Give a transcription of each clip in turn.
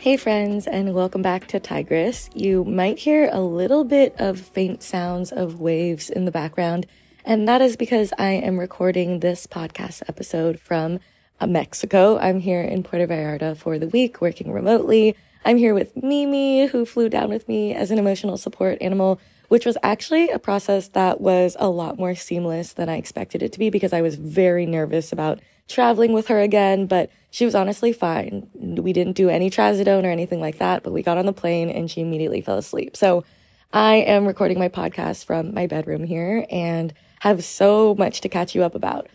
Hey, friends, and welcome back to Tigress. You might hear a little bit of faint sounds of waves in the background, and that is because I am recording this podcast episode from uh, Mexico. I'm here in Puerto Vallarta for the week, working remotely. I'm here with Mimi, who flew down with me as an emotional support animal, which was actually a process that was a lot more seamless than I expected it to be because I was very nervous about traveling with her again, but she was honestly fine. We didn't do any trazodone or anything like that, but we got on the plane and she immediately fell asleep. So I am recording my podcast from my bedroom here and have so much to catch you up about.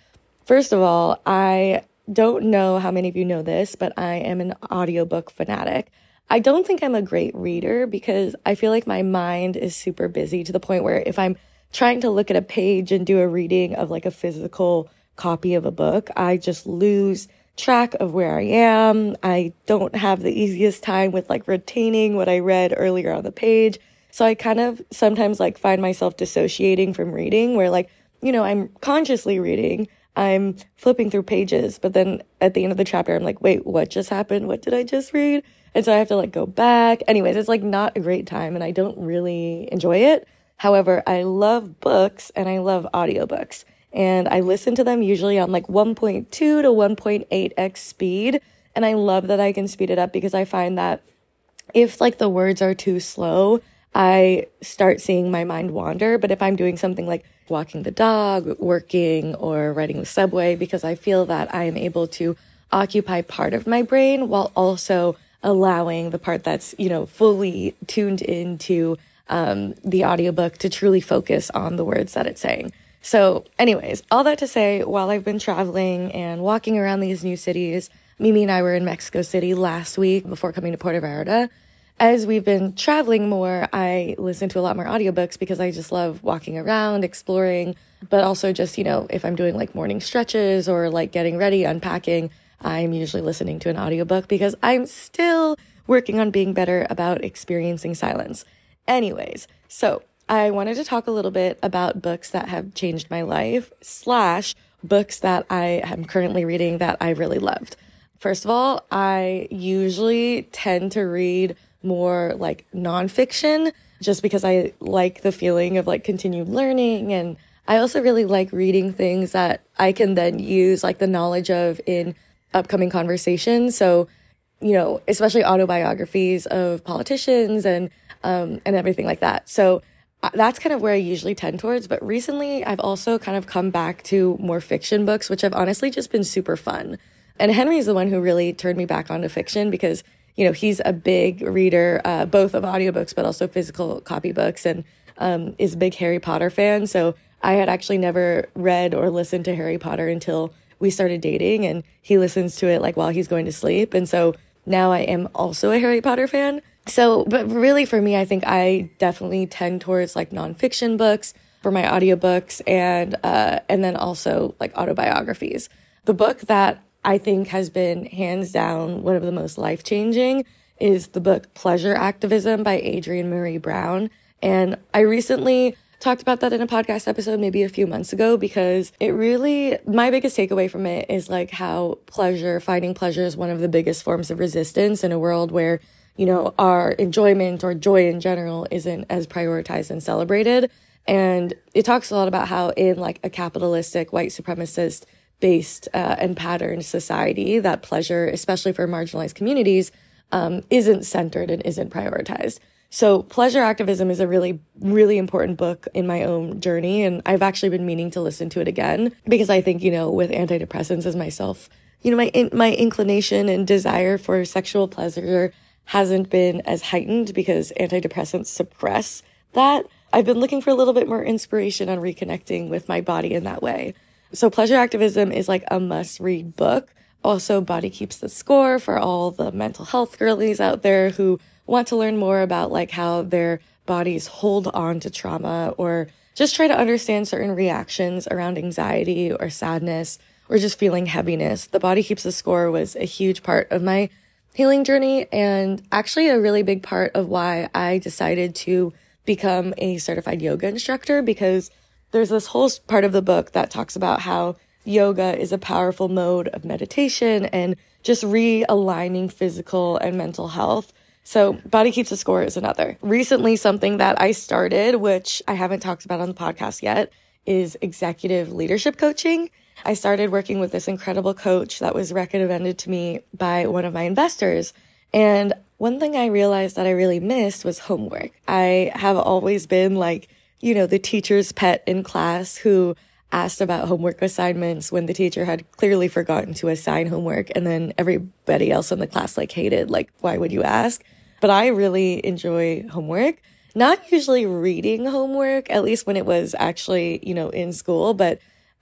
First of all, I don't know how many of you know this, but I am an audiobook fanatic. I don't think I'm a great reader because I feel like my mind is super busy to the point where if I'm trying to look at a page and do a reading of like a physical copy of a book, I just lose track of where I am. I don't have the easiest time with like retaining what I read earlier on the page. So I kind of sometimes like find myself dissociating from reading where like, you know, I'm consciously reading, I'm flipping through pages, but then at the end of the chapter, I'm like, wait, what just happened? What did I just read? And so I have to like go back. Anyways, it's like not a great time and I don't really enjoy it. However, I love books and I love audiobooks and I listen to them usually on like 1.2 to 1.8x speed. And I love that I can speed it up because I find that if like the words are too slow, I start seeing my mind wander. But if I'm doing something like walking the dog, working, or riding the subway, because I feel that I am able to occupy part of my brain while also allowing the part that's, you know, fully tuned into um, the audiobook to truly focus on the words that it's saying. So, anyways, all that to say, while I've been traveling and walking around these new cities, Mimi and I were in Mexico City last week before coming to Puerto Vallarta. As we've been traveling more, I listen to a lot more audiobooks because I just love walking around, exploring, but also just, you know, if I'm doing like morning stretches or like getting ready, unpacking, I'm usually listening to an audiobook because I'm still working on being better about experiencing silence. Anyways, so I wanted to talk a little bit about books that have changed my life, slash, books that I am currently reading that I really loved. First of all, I usually tend to read more like nonfiction just because I like the feeling of like continued learning. And I also really like reading things that I can then use like the knowledge of in upcoming conversations. So, you know, especially autobiographies of politicians and, um, and everything like that. So, that's kind of where I usually tend towards. But recently, I've also kind of come back to more fiction books, which have honestly just been super fun. And Henry is the one who really turned me back onto fiction because, you know, he's a big reader, uh, both of audiobooks, but also physical copy books, and um, is a big Harry Potter fan. So I had actually never read or listened to Harry Potter until we started dating, and he listens to it like while he's going to sleep. And so now I am also a Harry Potter fan. So, but really for me, I think I definitely tend towards like nonfiction books for my audiobooks and, uh, and then also like autobiographies. The book that I think has been hands down one of the most life changing is the book Pleasure Activism by Adrienne Maree Brown. And I recently talked about that in a podcast episode maybe a few months ago because it really, my biggest takeaway from it is like how pleasure, finding pleasure is one of the biggest forms of resistance in a world where you know, our enjoyment or joy in general isn't as prioritized and celebrated. And it talks a lot about how in like a capitalistic white supremacist based uh, and patterned society, that pleasure, especially for marginalized communities, um, isn't centered and isn't prioritized. So pleasure activism is a really, really important book in my own journey. And I've actually been meaning to listen to it again because I think, you know, with antidepressants as myself, you know, my, in, my inclination and desire for sexual pleasure hasn't been as heightened because antidepressants suppress that. I've been looking for a little bit more inspiration on reconnecting with my body in that way. So, Pleasure Activism is like a must read book. Also, Body Keeps the Score for all the mental health girlies out there who want to learn more about like how their bodies hold on to trauma or just try to understand certain reactions around anxiety or sadness or just feeling heaviness. The Body Keeps the Score was a huge part of my healing journey and actually a really big part of why I decided to become a certified yoga instructor because there's this whole part of the book that talks about how yoga is a powerful mode of meditation and just realigning physical and mental health. So, Body Keeps the Score is another. Recently, something that I started, which I haven't talked about on the podcast yet, is executive leadership coaching. I started working with this incredible coach that was recommended to me by one of my investors. And one thing I realized that I really missed was homework. I have always been like, you know, the teacher's pet in class who asked about homework assignments when the teacher had clearly forgotten to assign homework and then everybody else in the class like hated like why would you ask? But i really enjoy homework. Not usually reading homework at least when it was actually you know in school but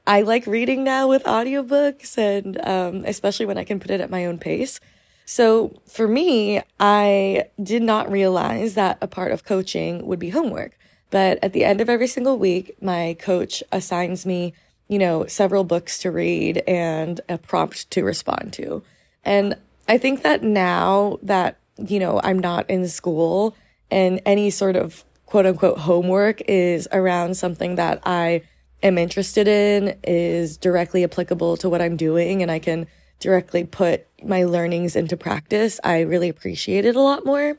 i like reading now with audiobooks and um, especially when i can put it at my own pace. So for me i did not realize that a part of coaching would be homework but at the end of every single week, my coach assigns me, you know, several books to read and a prompt to respond to. And I think that now that, you know, I'm not in school and any sort of quote unquote homework is around something that I am interested in, is directly applicable to what I'm doing, and I can directly put my learnings into practice, I really appreciate it a lot more.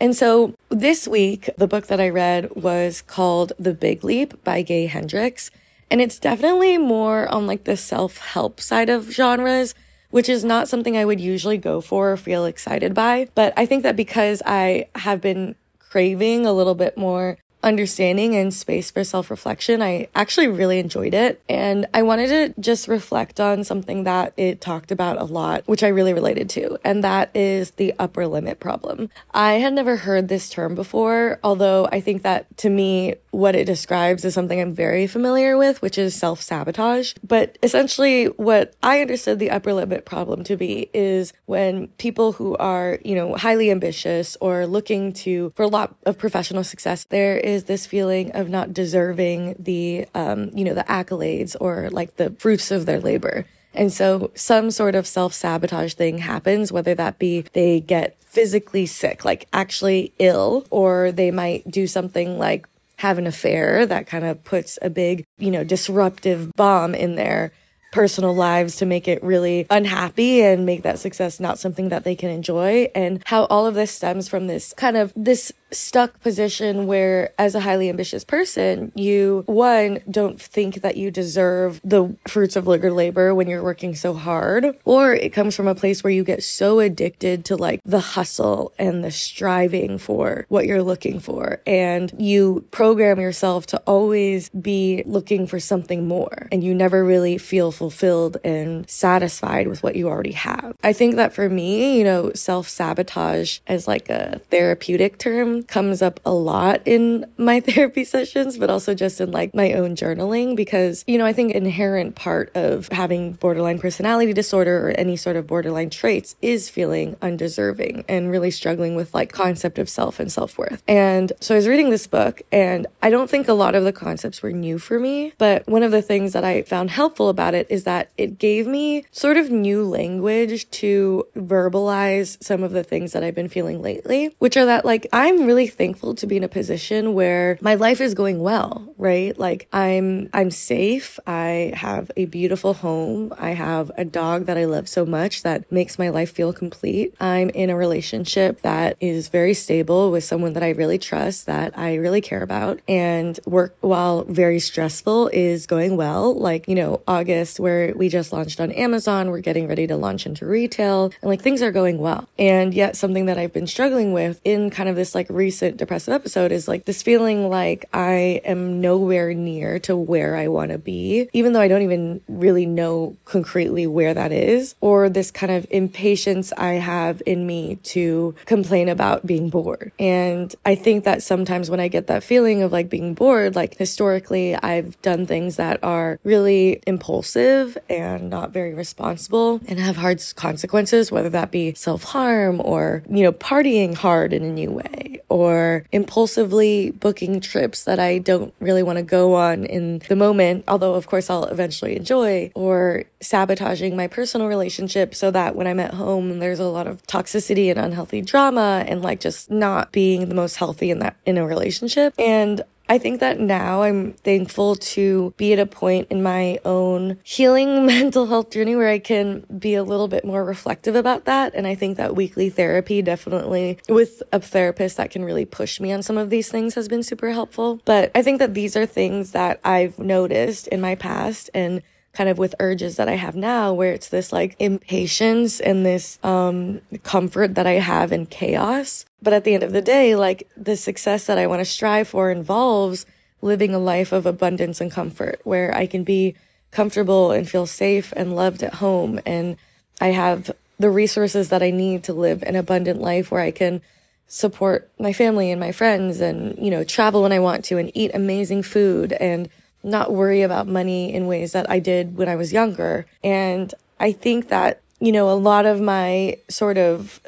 And so this week, the book that I read was called The Big Leap by Gay Hendricks. And it's definitely more on like the self help side of genres, which is not something I would usually go for or feel excited by. But I think that because I have been craving a little bit more understanding and space for self reflection. I actually really enjoyed it. And I wanted to just reflect on something that it talked about a lot, which I really related to. And that is the upper limit problem. I had never heard this term before, although I think that to me, what it describes is something I'm very familiar with, which is self sabotage. But essentially, what I understood the upper limit problem to be is when people who are, you know, highly ambitious or looking to, for a lot of professional success, there is this feeling of not deserving the, um, you know, the accolades or like the fruits of their labor. And so some sort of self sabotage thing happens, whether that be they get physically sick, like actually ill, or they might do something like have an affair that kind of puts a big, you know, disruptive bomb in their personal lives to make it really unhappy and make that success not something that they can enjoy and how all of this stems from this kind of this stuck position where as a highly ambitious person you one don't think that you deserve the fruits of your labor when you're working so hard or it comes from a place where you get so addicted to like the hustle and the striving for what you're looking for and you program yourself to always be looking for something more and you never really feel fulfilled and satisfied with what you already have. I think that for me you know self-sabotage as like a therapeutic term comes up a lot in my therapy sessions, but also just in like my own journaling because, you know, I think inherent part of having borderline personality disorder or any sort of borderline traits is feeling undeserving and really struggling with like concept of self and self-worth. And so I was reading this book and I don't think a lot of the concepts were new for me, but one of the things that I found helpful about it is that it gave me sort of new language to verbalize some of the things that I've been feeling lately, which are that like I'm really thankful to be in a position where my life is going well, right? Like I'm I'm safe. I have a beautiful home. I have a dog that I love so much that makes my life feel complete. I'm in a relationship that is very stable with someone that I really trust, that I really care about. And work while very stressful is going well. Like, you know, August where we just launched on Amazon, we're getting ready to launch into retail and like things are going well. And yet something that I've been struggling with in kind of this like recent depressive episode is like this feeling like I am nowhere near to where I want to be, even though I don't even really know concretely where that is, or this kind of impatience I have in me to complain about being bored. And I think that sometimes when I get that feeling of like being bored, like historically, I've done things that are really impulsive and not very responsible and have hard consequences, whether that be self harm or, you know, partying hard in a new way or impulsively booking trips that I don't really want to go on in the moment, although of course I'll eventually enjoy, or sabotaging my personal relationship so that when I'm at home, there's a lot of toxicity and unhealthy drama and like just not being the most healthy in that in a relationship. And I think that now I'm thankful to be at a point in my own healing mental health journey where I can be a little bit more reflective about that. And I think that weekly therapy definitely with a therapist that can really push me on some of these things has been super helpful. But I think that these are things that I've noticed in my past and kind of with urges that I have now, where it's this like impatience and this um, comfort that I have in chaos. But at the end of the day, like the success that I want to strive for involves living a life of abundance and comfort where I can be comfortable and feel safe and loved at home. And I have the resources that I need to live an abundant life where I can support my family and my friends and, you know, travel when I want to and eat amazing food and not worry about money in ways that I did when I was younger. And I think that, you know, a lot of my sort of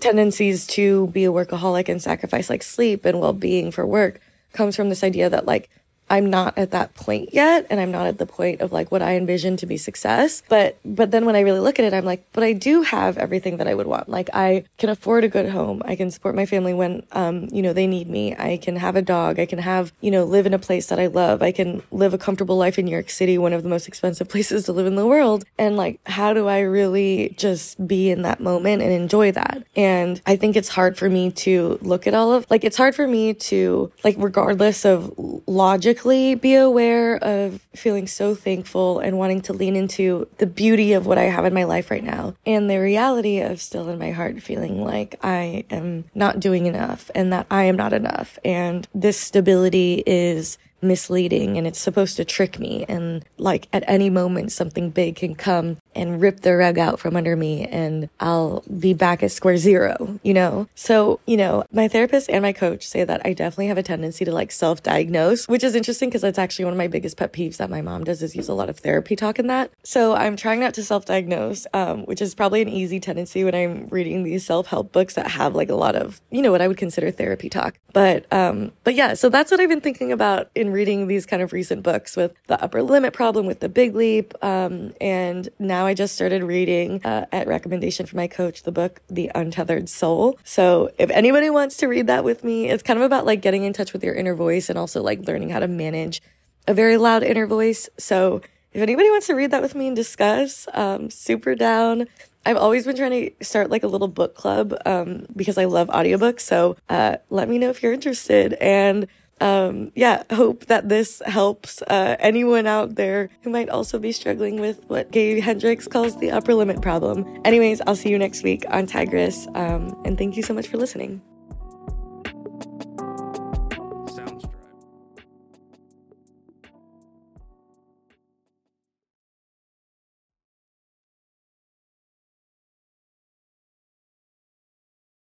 tendencies to be a workaholic and sacrifice like sleep and well being for work comes from this idea that like I'm not at that point yet and I'm not at the point of like what I envision to be success. But but then when I really look at it, I'm like, but I do have everything that I would want. Like I can afford a good home. I can support my family when um, you know, they need me. I can have a dog. I can have, you know, live in a place that I love. I can live a comfortable life in New York City, one of the most expensive places to live in the world. And like, how do I really just be in that moment and enjoy that? And I think it's hard for me to look at all of like it's hard for me to like regardless of logic be aware of feeling so thankful and wanting to lean into the beauty of what I have in my life right now and the reality of still in my heart feeling like I am not doing enough and that I am not enough. And this stability is misleading and it's supposed to trick me. And like at any moment, something big can come and rip the rug out from under me and I'll be back at square zero, you know? So, you know, my therapist and my coach say that I definitely have a tendency to like self diagnose, which is interesting because that's actually one of my biggest pet peeves that my mom does is use a lot of therapy talk in that. So I'm trying not to self diagnose, um, which is probably an easy tendency when I'm reading these self help books that have like a lot of, you know, what I would consider therapy talk. But, um, but yeah, so that's what I've been thinking about in reading these kind of recent books with the upper limit problem, with the big leap. Um, and now I just started reading, uh, at recommendation from my coach, the book, The Untethered Soul. So if anybody wants to read that with me, it's kind of about like getting in touch with your inner voice and also like learning how to manage a very loud inner voice. So if anybody wants to read that with me and discuss, um, super down. I've always been trying to start like a little book club um, because I love audiobooks. So uh, let me know if you're interested. And um, yeah, hope that this helps uh, anyone out there who might also be struggling with what Gay Hendricks calls the upper limit problem. Anyways, I'll see you next week on Tigress, um, and thank you so much for listening.